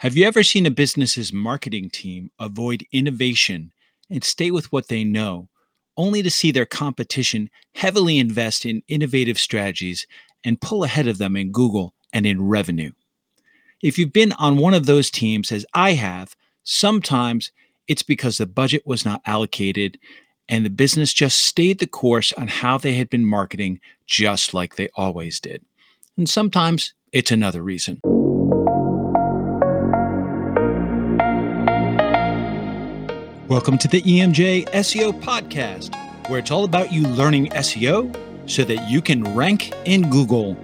Have you ever seen a business's marketing team avoid innovation and stay with what they know, only to see their competition heavily invest in innovative strategies and pull ahead of them in Google and in revenue? If you've been on one of those teams, as I have, sometimes it's because the budget was not allocated and the business just stayed the course on how they had been marketing, just like they always did. And sometimes it's another reason. Welcome to the EMJ SEO podcast, where it's all about you learning SEO so that you can rank in Google.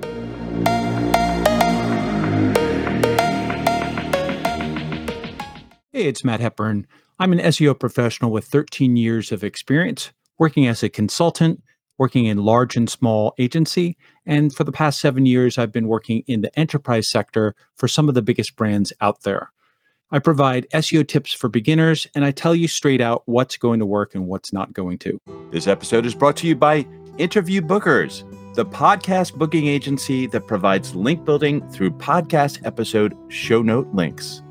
Hey, it's Matt Hepburn. I'm an SEO professional with 13 years of experience working as a consultant, working in large and small agency, and for the past 7 years I've been working in the enterprise sector for some of the biggest brands out there. I provide SEO tips for beginners and I tell you straight out what's going to work and what's not going to. This episode is brought to you by Interview Bookers, the podcast booking agency that provides link building through podcast episode show note links.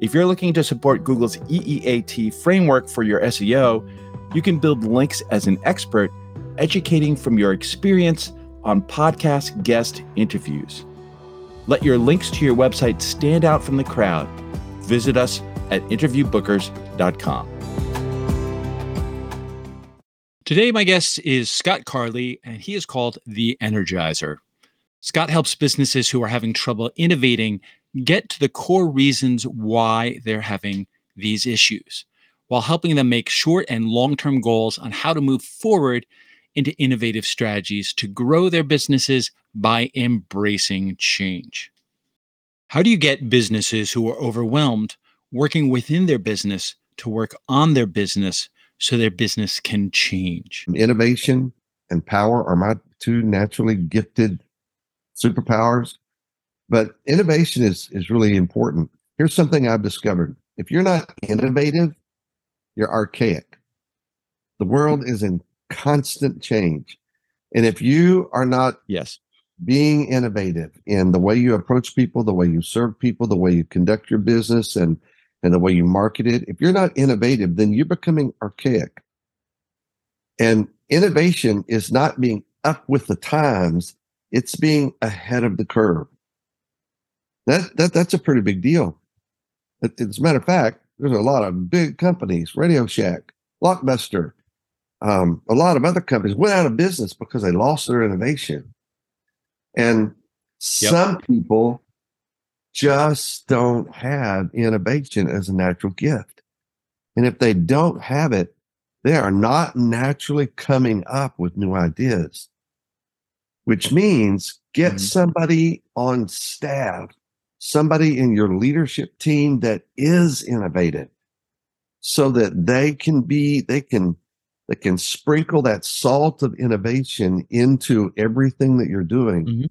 If you're looking to support Google's EEAT framework for your SEO, you can build links as an expert, educating from your experience on podcast guest interviews. Let your links to your website stand out from the crowd visit us at interviewbookers.com. Today, my guest is Scott Carley, and he is called The Energizer. Scott helps businesses who are having trouble innovating get to the core reasons why they're having these issues, while helping them make short and long term goals on how to move forward into innovative strategies to grow their businesses by embracing change. How do you get businesses who are overwhelmed working within their business to work on their business so their business can change? Innovation and power are my two naturally gifted superpowers. But innovation is, is really important. Here's something I've discovered if you're not innovative, you're archaic. The world is in constant change. And if you are not yes being innovative in the way you approach people, the way you serve people, the way you conduct your business, and and the way you market it. If you're not innovative, then you're becoming archaic. And innovation is not being up with the times; it's being ahead of the curve. That that that's a pretty big deal. As a matter of fact, there's a lot of big companies, Radio Shack, Blockbuster, um, a lot of other companies went out of business because they lost their innovation. And yep. some people just don't have innovation as a natural gift. And if they don't have it, they are not naturally coming up with new ideas, which means get mm-hmm. somebody on staff, somebody in your leadership team that is innovative so that they can be, they can that can sprinkle that salt of innovation into everything that you're doing. Mm-hmm.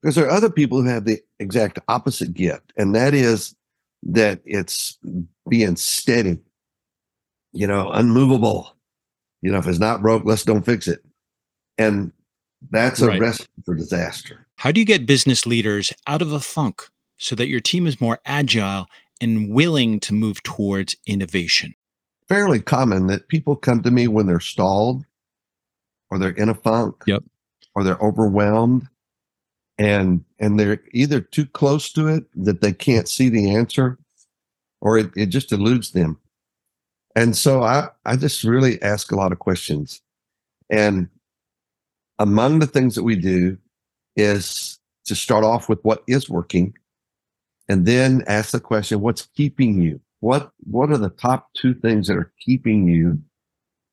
Because there are other people who have the exact opposite gift, and that is that it's being steady, you know, unmovable. You know, if it's not broke, let's don't fix it. And that's a right. recipe for disaster. How do you get business leaders out of a funk so that your team is more agile and willing to move towards innovation? Fairly common that people come to me when they're stalled or they're in a funk yep. or they're overwhelmed and and they're either too close to it that they can't see the answer or it, it just eludes them. And so i i just really ask a lot of questions. And among the things that we do is to start off with what is working and then ask the question what's keeping you what what are the top two things that are keeping you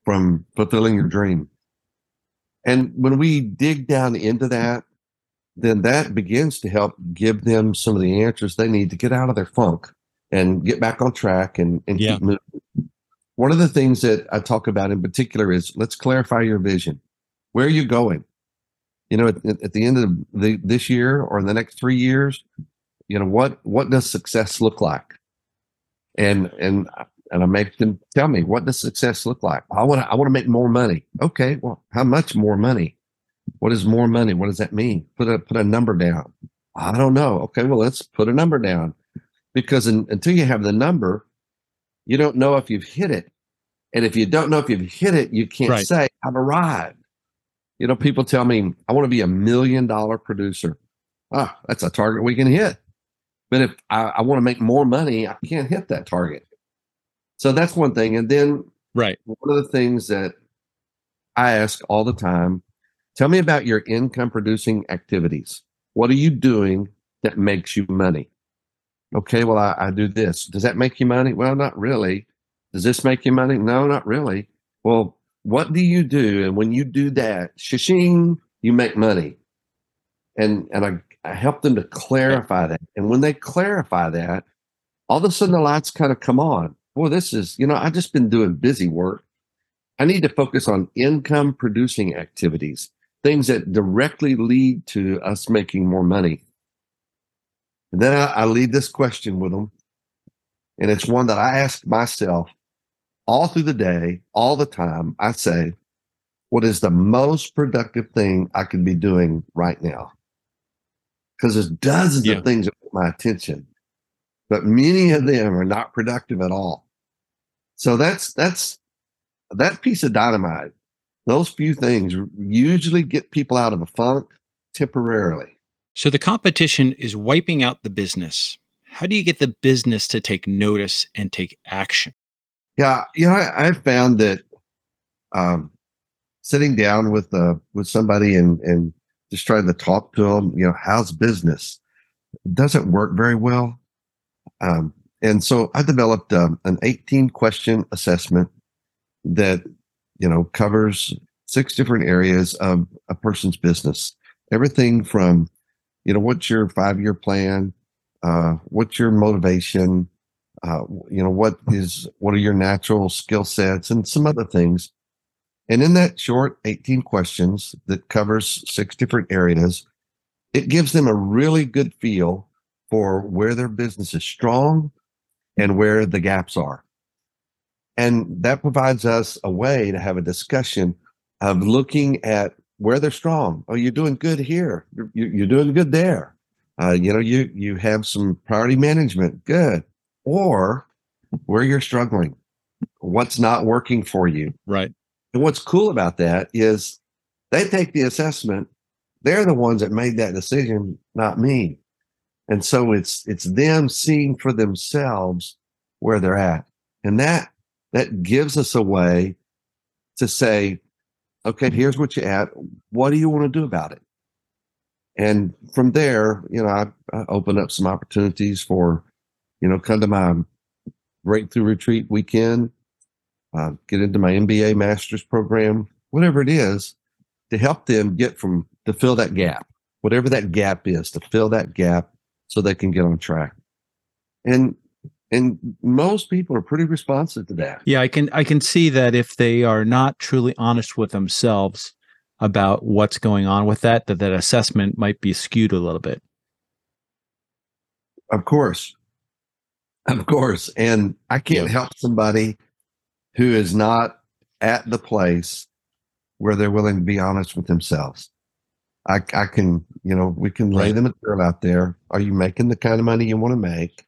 from fulfilling your dream? And when we dig down into that then that begins to help give them some of the answers they need to get out of their funk and get back on track and, and yeah. keep moving. One of the things that i talk about in particular is let's clarify your vision. Where are you going? You know at, at the end of the, this year or in the next three years you know what what does success look like and and and I make them tell me what does success look like. I want to I want to make more money. Okay, well, how much more money? What is more money? What does that mean? Put a put a number down. I don't know. Okay, well, let's put a number down because in, until you have the number, you don't know if you've hit it. And if you don't know if you've hit it, you can't Right. say, I've arrived. You know, people tell me, I want to be a million dollar producer. Ah, that's a target we can hit. But if I, I want to make more money, I can't hit that target. So that's one thing. And then Right. one of the things that I ask all the time tell me about your income producing activities. What are you doing that makes you money? Okay, well, I, I do this. Does that make you money? Well, not really. Does this make you money? No, not really. Well, what do you do? And when you do that, shishing, you make money. And and I, I help them to clarify that. And when they clarify that, all of a sudden the lights kind of come on. Boy, this is, you know, I've just been doing busy work. I need to focus on income producing activities, things that directly lead to us making more money. And then I, I leave this question with them. And it's one that I ask myself all through the day, all the time. I say, what is the most productive thing I could be doing right now? Because there's dozens Yeah. of things that get my attention, but many of them are not productive at all. So that's that's that piece of dynamite. Those few things usually get people out of a funk temporarily. So the competition is wiping out the business. How do you get the business to take notice and take action? Yeah, you know, I, I've found that um, sitting down with uh, with somebody and and just trying to talk to them, you know, how's business doesn't work very well. Um, and so I developed um, an 18 question assessment that you know covers six different areas of a person's business. Everything from you know what's your five year plan, uh, what's your motivation, uh, you know what is what are your natural skill sets and some other things and in that short 18 questions that covers six different areas it gives them a really good feel for where their business is strong and where the gaps are. And that provides us a way to have a discussion of looking at where they're strong. Oh you're doing good here. You're, you're doing good there. Uh, you know you you have some priority management. Good. Or where you're struggling, what's not working for you. Right. And what's cool about that is they take the assessment. They're the ones that made that decision, not me. And so it's it's them seeing for themselves where they're at. And that that gives us a way to say, okay, here's what you're at. What do you want to do about it? And from there, you know, I, I open up some opportunities for you know, come to my breakthrough retreat weekend, uh, get into my MBA master's program, whatever it is, to help them get from to fill that gap, whatever that gap is, to fill that gap so they can get on track. And and most people are pretty responsive to that. Yeah, I can I can see that if they are not truly honest with themselves about what's going on with that, that that assessment might be skewed a little bit. Of course. Of course. And I can't Yeah. help somebody who is not at the place where they're willing to be honest with themselves. I, I can, you know, we can lay Right. the material out there. Are you making the kind of money you want to make?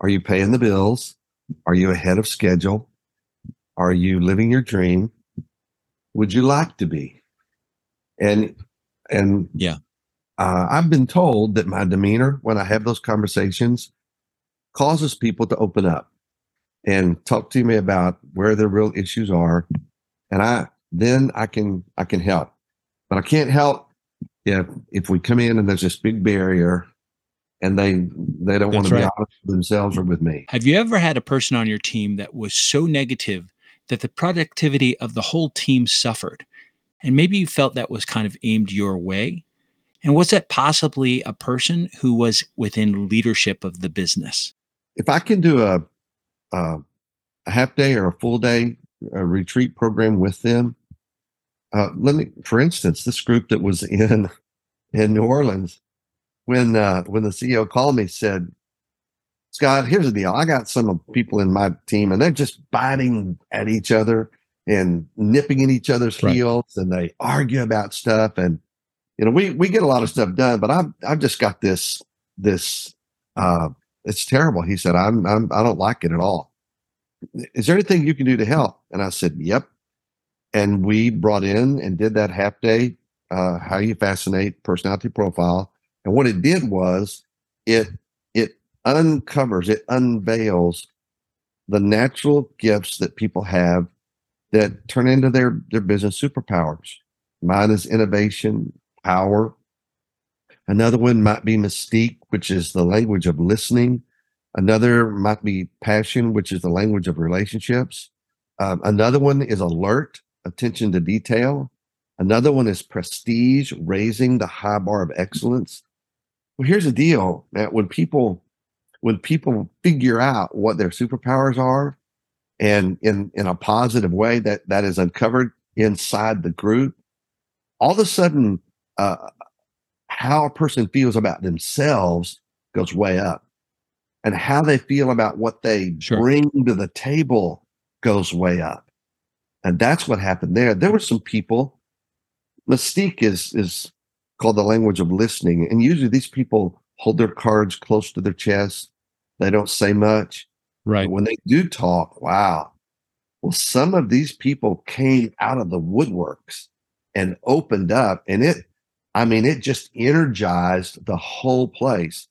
Are you paying the bills? Are you ahead of schedule? Are you living your dream? Would you like to be? And, and Yeah. uh, I've been told that my demeanor when I have those conversations causes people to open up and talk to me about where their real issues are and i then i can i can help but i can't help if if we come in and there's this big barrier and they they don't want That's to be honest with themselves or with me Have you ever had a person on your team that was so negative that the productivity of the whole team suffered? And maybe you felt that was kind of aimed your way? And was that possibly a person who was within leadership of the business? if i can do a a, a half day or a full day uh retreat program with them uh, let me for instance this group that was in in new orleans when uh, when the ceo called me said scott here's the deal i got some people in my team and they're just biting at each other and nipping in each other's Right. heels and they argue about stuff and you know, we we get a lot of stuff done, but I've I've just got this this uh it's terrible. He said, I'm I'm I don't like it at all. Is there anything you can do to help? And I said, Yep. And we brought in and did that half day uh how you fascinate personality profile. And what it did was it it uncovers, it unveils the natural gifts that people have that turn into their their business superpowers. Mine is innovation, power. Another one might be mystique, which is the language of listening. Another might be passion, which is the language of relationships. Um, another one is alert, attention to detail. Another one is prestige, raising the high bar of excellence. Well, here's the deal, Matt. When people when people figure out what their superpowers are, and in in a positive way that that is uncovered inside the group, all of a sudden uh, how a person feels about themselves goes way up and how they feel about what they Sure. bring to the table goes way up and that's what happened there there were some people mystique is is called the language of listening and usually these people hold their cards close to their chest they don't say much Right. but when they do talk, wow. Well, some of these people came out of the woodworks and opened up, and it, I mean, it just energized the whole place.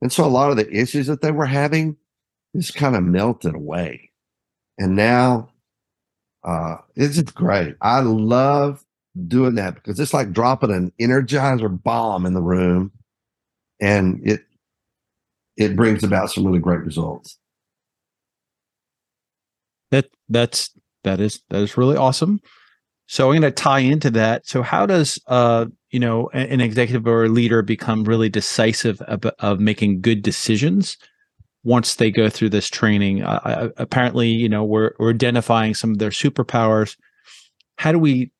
And so a lot of the issues that they were having just kind of melted away. And now uh it's just great. I love doing that because it's like dropping an energizer bomb in the room and it it brings about some really great results. That that's that is that is really awesome. So I'm going to tie into that. So how does uh you know an executive or a leader become really decisive of, of making good decisions once they go through this training? Uh, apparently, you know we're we're identifying some of their superpowers. How do we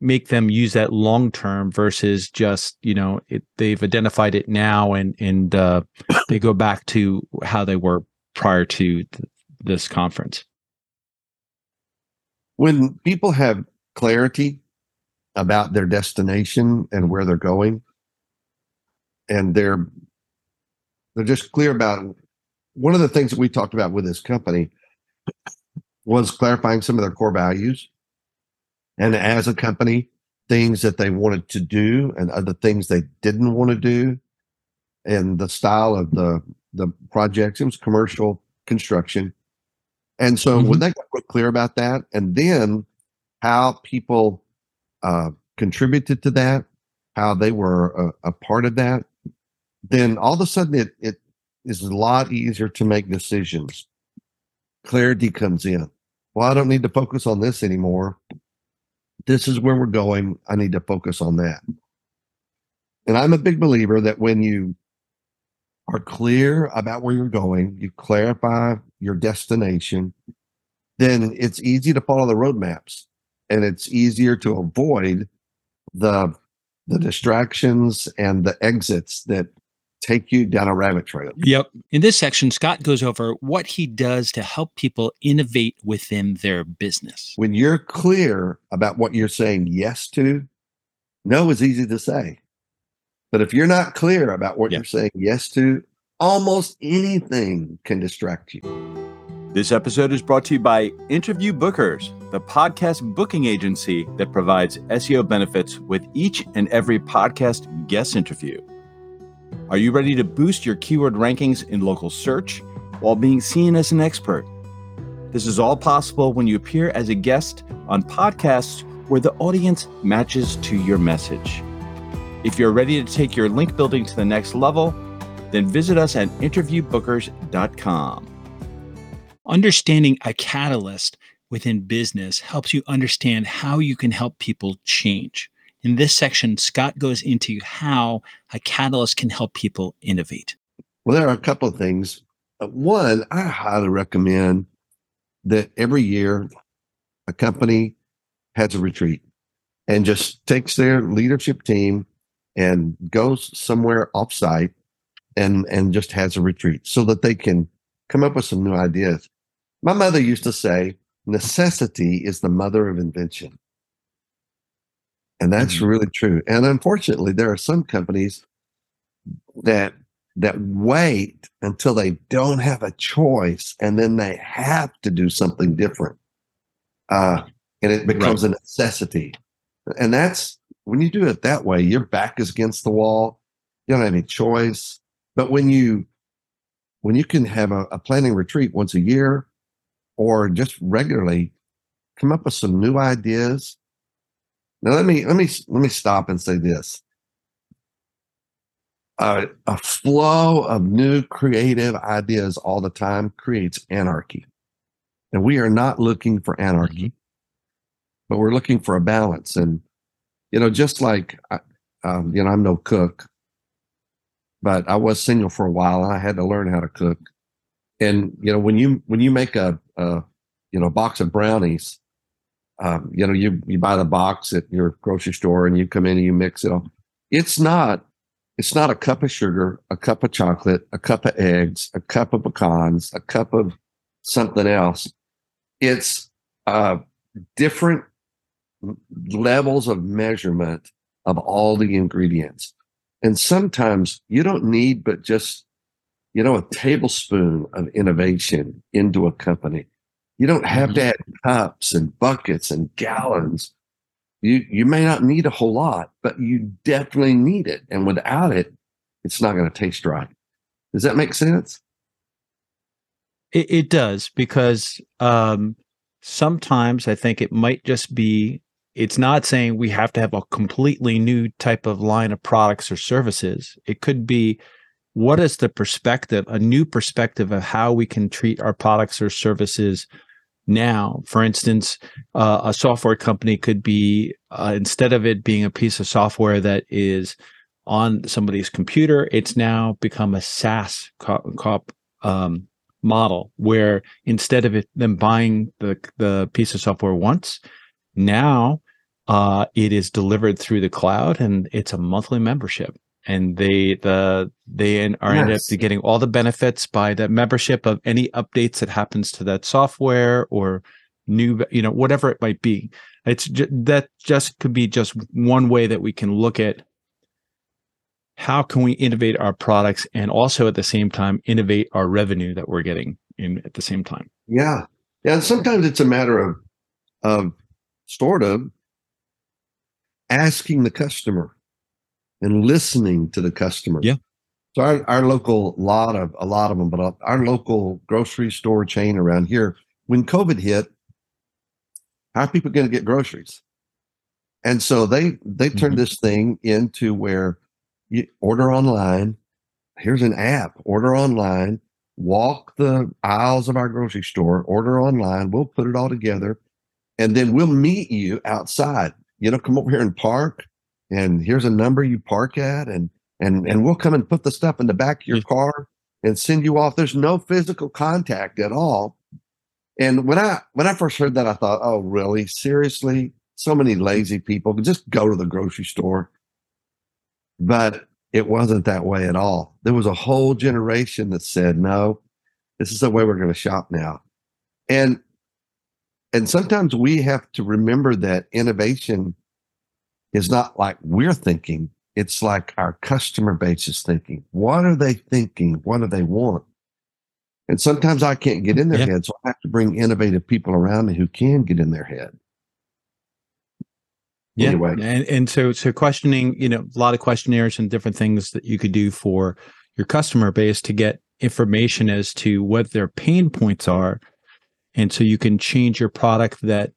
make them use that long term versus just you know it, they've identified it now and and uh, they go back to how they were prior to th- this conference? when people have clarity about their destination and where they're going. And they're they're just clear about one of the things that we talked about with this company was clarifying some of their core values. And as a company things that they wanted to do and other things they didn't want to do. And the style of the the projects it was commercial construction. And so when mm-hmm. they got real clear about that, and then how people uh, contributed to that, how they were a, a part of that, then all of a sudden it, it is a lot easier to make decisions. Clarity comes in. Well, I don't need to focus on this anymore. This is where we're going. I need to focus on that. And I'm a big believer that when you are clear about where you're going, you clarify your destination, then it's easy to follow the roadmaps and it's easier to avoid the the distractions and the exits that take you down a rabbit trail. Yep. In this section, Scott goes over what he does to help people innovate within their business. When you're clear about what you're saying yes to, no is easy to say. But if you're not clear about what Yeah. you're saying yes to, almost anything can distract you. This episode is brought to you by Interview Bookers, the podcast booking agency that provides SEO benefits with each and every podcast guest interview. Are you ready to boost your keyword rankings in local search while being seen as an expert? This is all possible when you appear as a guest on podcasts where the audience matches to your message. If you're ready to take your link building to the next level, then visit us at interviewbookers.com. Understanding a catalyst within business helps you understand how you can help people change. In this section, Scott goes into how a catalyst can help people innovate. Well, there are a couple of things. Uh, One, I highly recommend that every year a company has a retreat and just takes their leadership team and goes somewhere offsite and and just has a retreat so that they can come up with some new ideas. My mother used to say, necessity is the mother of invention. And that's Mhm. really true. And unfortunately, there are some companies that that wait until they don't have a choice and then they have to do something different. Uh, and it becomes a necessity. And that's when you do it that way, your back is against the wall. You don't have any choice. But when you when you can have a, a planning retreat once a year or just regularly come up with some new ideas. Now let me let me let me stop and say this. Uh, a flow of new creative ideas all the time creates anarchy. And we are not looking for anarchy, but we're looking for a balance. And, you know, just like, I- um, you know, I'm no cook, but I was single for a while and I had to learn how to cook. And, you know, when you, when you make a, a you know, box of brownies, um, you know, you, you buy the box at your grocery store and you come in and you mix it all. It's not, it's not a cup of sugar, a cup of chocolate, a cup of eggs, a cup of pecans, a cup of something else. It's uh, different levels of measurement of all the ingredients. And sometimes you don't need but just, you know, a tablespoon of innovation into a company. You don't have to add cups and buckets and gallons. You you may not need a whole lot, but you definitely need it. And without it, it's not going to taste right. Does that make sense? It, it does because um, sometimes I think it might just be. It's not saying we have to have a completely new type of line of products or services. It could be what is the perspective, a new perspective of how we can treat our products or services now. For instance, uh, a software company could be uh, instead of it being a piece of software that is on somebody's computer, it's now become a SaaS co- co- um, model where instead of it, them buying the the piece of software once, now uh, it is delivered through the cloud and it's a monthly membership. And they the they are ended up getting all the benefits by that membership of any updates that happens to that software or new you know whatever it might be. It's that just could be just one way that we can look at how can we innovate our products and also at the same time innovate our revenue that we're getting in at the same time. Yeah. Yeah. And sometimes it's a matter of of sort of asking the customer and listening to the customer. Yeah. So our, our local lot of a lot of them, but our local grocery store chain around here, when COVID hit, how are people going to get groceries? And so they they turned Mhm. this thing into where you order online. Here's an app. Order online. Walk the aisles of our grocery store. Order online. We'll put it all together, and then we'll meet you outside. You know, come over here and park. And here's a number you park at, and and and we'll come and put the stuff in the back of your hmm. car and send you off. There's no physical contact at all. And when I when I first heard that, I thought, oh, really? Seriously? So many hmm. lazy people could just go to the grocery store. But it wasn't that way at all. There was a whole generation that said, no, this is the way we're going to shop now. And and sometimes we have to remember that innovation is not like we're thinking. It's like our customer base is thinking. What are they thinking? What do they want? And sometimes I can't get in their Yeah. head, so I have to bring innovative people around me who can get in their head. Yeah. Anyway. And and so so questioning, you know, a lot of questionnaires and different things that you could do for your customer base to get information as to what their pain points are. And so you can change your product that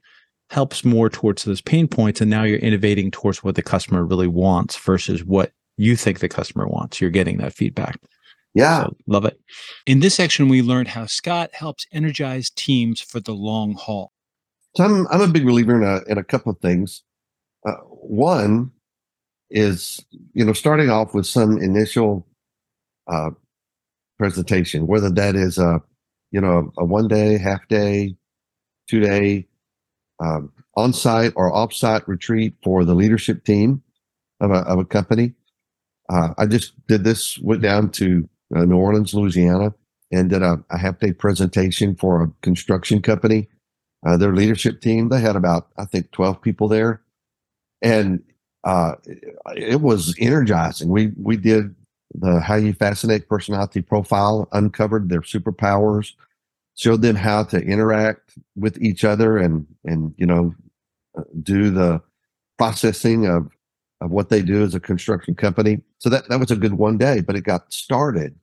helps more towards those pain points. And now you're innovating towards what the customer really wants versus what you think the customer wants. You're getting that feedback. Yeah. So love it. In this section, we learned how Scott helps energize teams for the long haul. So I'm I'm a big believer in a in a couple of things. Uh, one is you know starting off with some initial uh, presentation, whether that is a you know a one day, half day, two day, um, on site or off site retreat for the leadership team of a of a company. Uh, I just did this. Went down to uh, New Orleans, Louisiana, and did a, a half day presentation for a construction company uh, their leadership team. They had about, I think, 12 people there. and uh, it was energizing. We we did the how you fascinate personality profile, uncovered their superpowers, showed them how to interact with each other, and and you know uh, do the processing of of what they do as a construction company. So that that was a good one day, but it got started.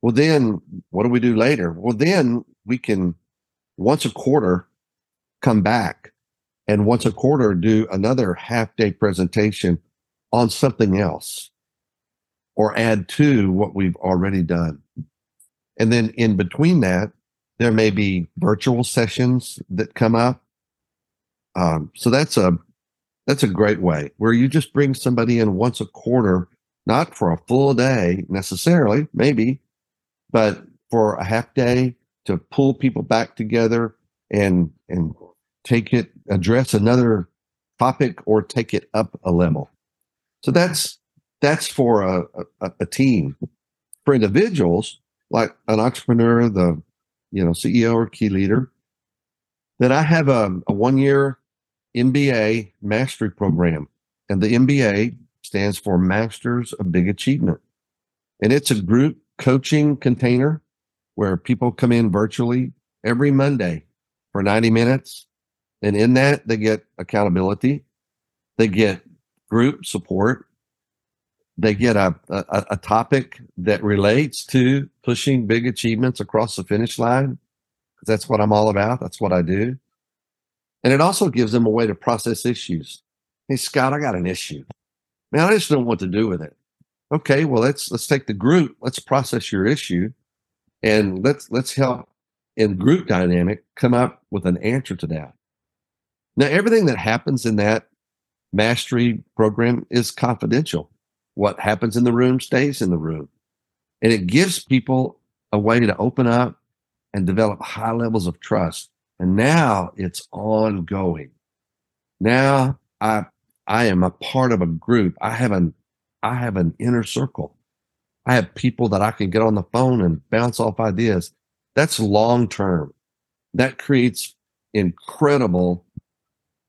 Well, then what do we do later? Well, then we can once a quarter come back and once a quarter do another half day presentation on something else or add to what we've already done. And then in between that, there may be virtual sessions that come up. Um, so that's a that's a great way where you just bring somebody in once a quarter, not for a full day necessarily, maybe, but for a half day to pull people back together and and take it address another topic or take it up a level. So that's that's for a, a, a team. For individuals, like an entrepreneur, the you know CEO or key leader, that I have a, a one year MBA mastery program, and the MBA stands for Masters of Big Achievement, and it's a group coaching container where people come in virtually every Monday for 90 minutes. And in that, they get accountability, they get group support, they get a, a, a topic that relates to pushing big achievements across the finish line. Because that's what I'm all about. That's what I do. And it also gives them a way to process issues. Hey, Scott, I got an issue. Man, I just don't know what to do with it. Okay, well, let's let's take the group. Let's process your issue, and let's let's help in group dynamic come up with an answer to that. Now, everything that happens in that mastery program is confidential. What happens in the room stays in the room. And it gives people a way to open up and develop high levels of trust. And now it's ongoing. Now I I am a part of a group. I have an I have an inner circle. I have people that I can get on the phone and bounce off ideas. That's long term. That creates incredible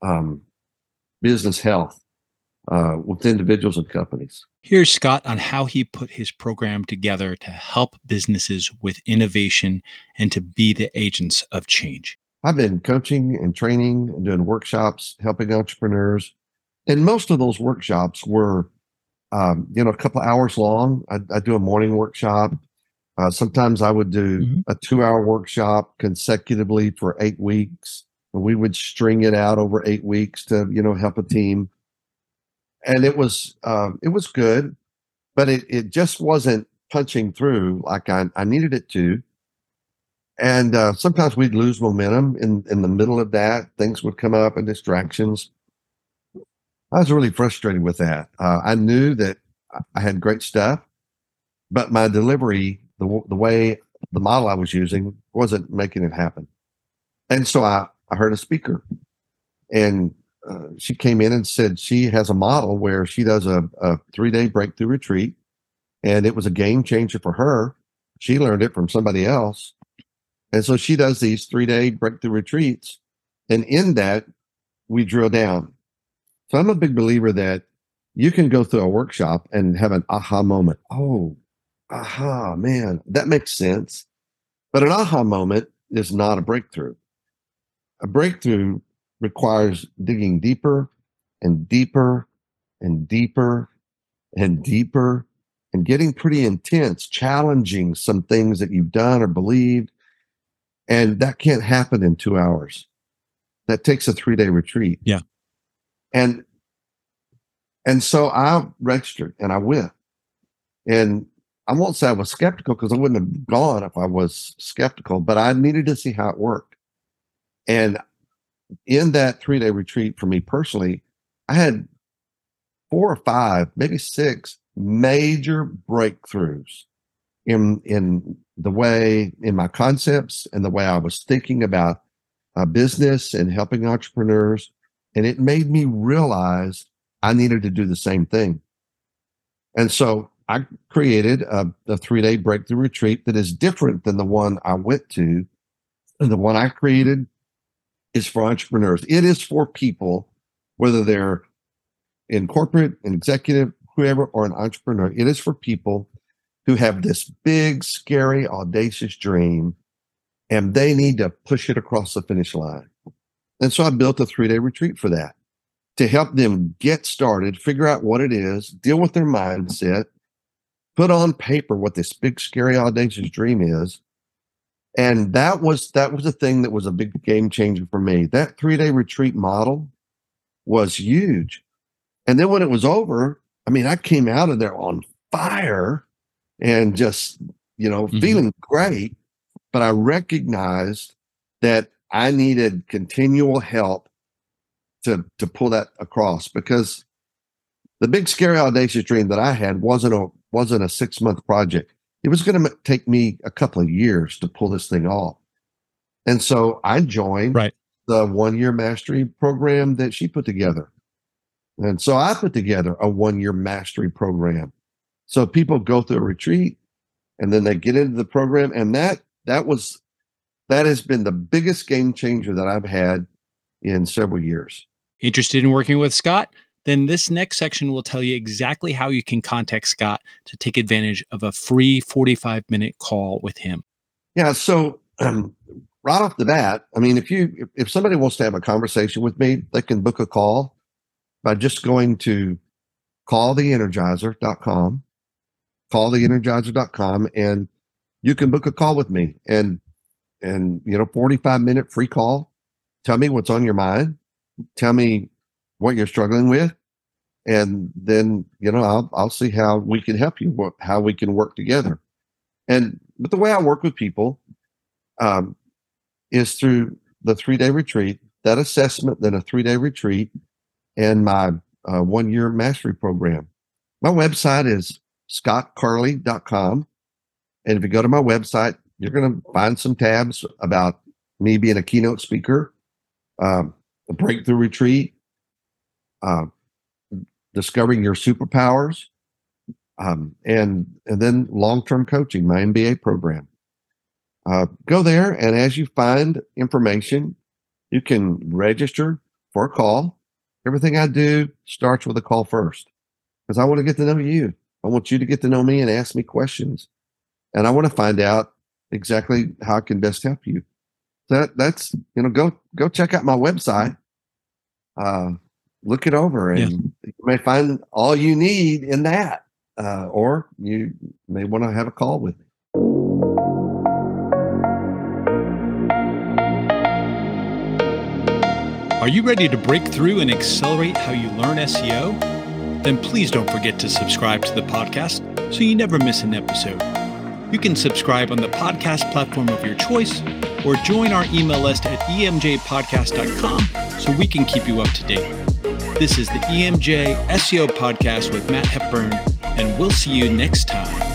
um, business health uh, with individuals and companies. Here's Scott on how he put his program together to help businesses with innovation and to be the agents of change. I've been coaching and training and doing workshops, helping entrepreneurs. And most of those workshops were, um, you know, a couple hours long. I, I do a morning workshop. Uh, sometimes I would do mm-hmm. a two hour workshop consecutively for eight weeks. And we would string it out over eight weeks to, you know, help a team and it was um, it was good, but it it just wasn't punching through like I, I needed it to. And uh, sometimes we'd lose momentum in in the middle of that. Things would come up and distractions. I was really frustrated with that. Uh, I knew that I had great stuff, but my delivery, the the way the model I was using, wasn't making it happen. And so I I heard a speaker, and uh, she came in and said she has a model where she does a, a three day breakthrough retreat, and it was a game changer for her. She learned it from somebody else. And so she does these three day breakthrough retreats. And in that, we drill down. So I'm a big believer that you can go through a workshop and have an aha moment. Oh, aha, man, that makes sense. But an aha moment is not a breakthrough. A breakthrough requires digging deeper and deeper and deeper and deeper and getting pretty intense, challenging some things that you've done or believed. And that can't happen in two hours. That takes a three day retreat. Yeah. And and so I registered and I went. And I won't say I was skeptical because I wouldn't have gone if I was skeptical, but I needed to see how it worked. And in that three day retreat for me personally, I had four or five, maybe six major breakthroughs in in the way in my concepts and the way I was thinking about business and helping entrepreneurs, and it made me realize I needed to do the same thing. And so I created a, a three day breakthrough retreat that is different than the one I went to. And the one I created is for entrepreneurs. It is for people, whether they're in corporate, an executive, whoever, or an entrepreneur. It is for people who have this big, scary, audacious dream and they need to push it across the finish line. And so I built a three day retreat for that to help them get started, figure out what it is, deal with their mindset, put on paper what this big, scary, audacious dream is. And that was that was a thing that was a big game changer for me. That three day retreat model was huge. And then when it was over, I mean, I came out of there on fire and just, you know, mm-hmm. feeling great. But I recognized that I needed continual help to to pull that across because the big scary audacious dream that I had wasn't a wasn't a six month project. It was going to take me a couple of years to pull this thing off. And so I joined right. the one year mastery program that she put together. And so I put together a one year mastery program. So people go through a retreat and then they get into the program. And that, that was, that has been the biggest game changer that I've had in several years. Interested in working with Scott? Then this next section will tell you exactly how you can contact Scott to take advantage of a free 45 minute call with him. Yeah. So, um, right off the bat, I mean, if you, if somebody wants to have a conversation with me, they can book a call by just going to calltheenergizer.com, calltheenergizer.com, and you can book a call with me and, and, you know, 45 minute free call. Tell me what's on your mind. Tell me what you're struggling with. And then, you know, I'll, I'll see how we can help you, how we can work together. And, but the way I work with people, um, is through the three day retreat, that assessment, then a three day retreat, and my uh, one year mastery program. My website is scottcarley.com. And if you go to my website, you're going to find some tabs about me being a keynote speaker, um, a breakthrough retreat, uh, discovering your superpowers, um, and and then long term coaching, my MBA program. Uh, go there, and as you find information, you can register for a call Everything I do starts with a call first because I want to get to know you. I want you to get to know me and ask me questions. And I want to find out exactly how I can best help you. That that's you know go go check out my website. Uh, look it over, and yeah. you may find all you need in that, uh, or you may want to have a call with me. Are you ready to break through and accelerate how you learn SEO? Then please don't forget to subscribe to the podcast so you never miss an episode. You can subscribe on the podcast platform of your choice or join our email list at emjpodcast.com so we can keep you up to date. This is the EMJ SEO podcast with Matt Hepburn, and we'll see you next time.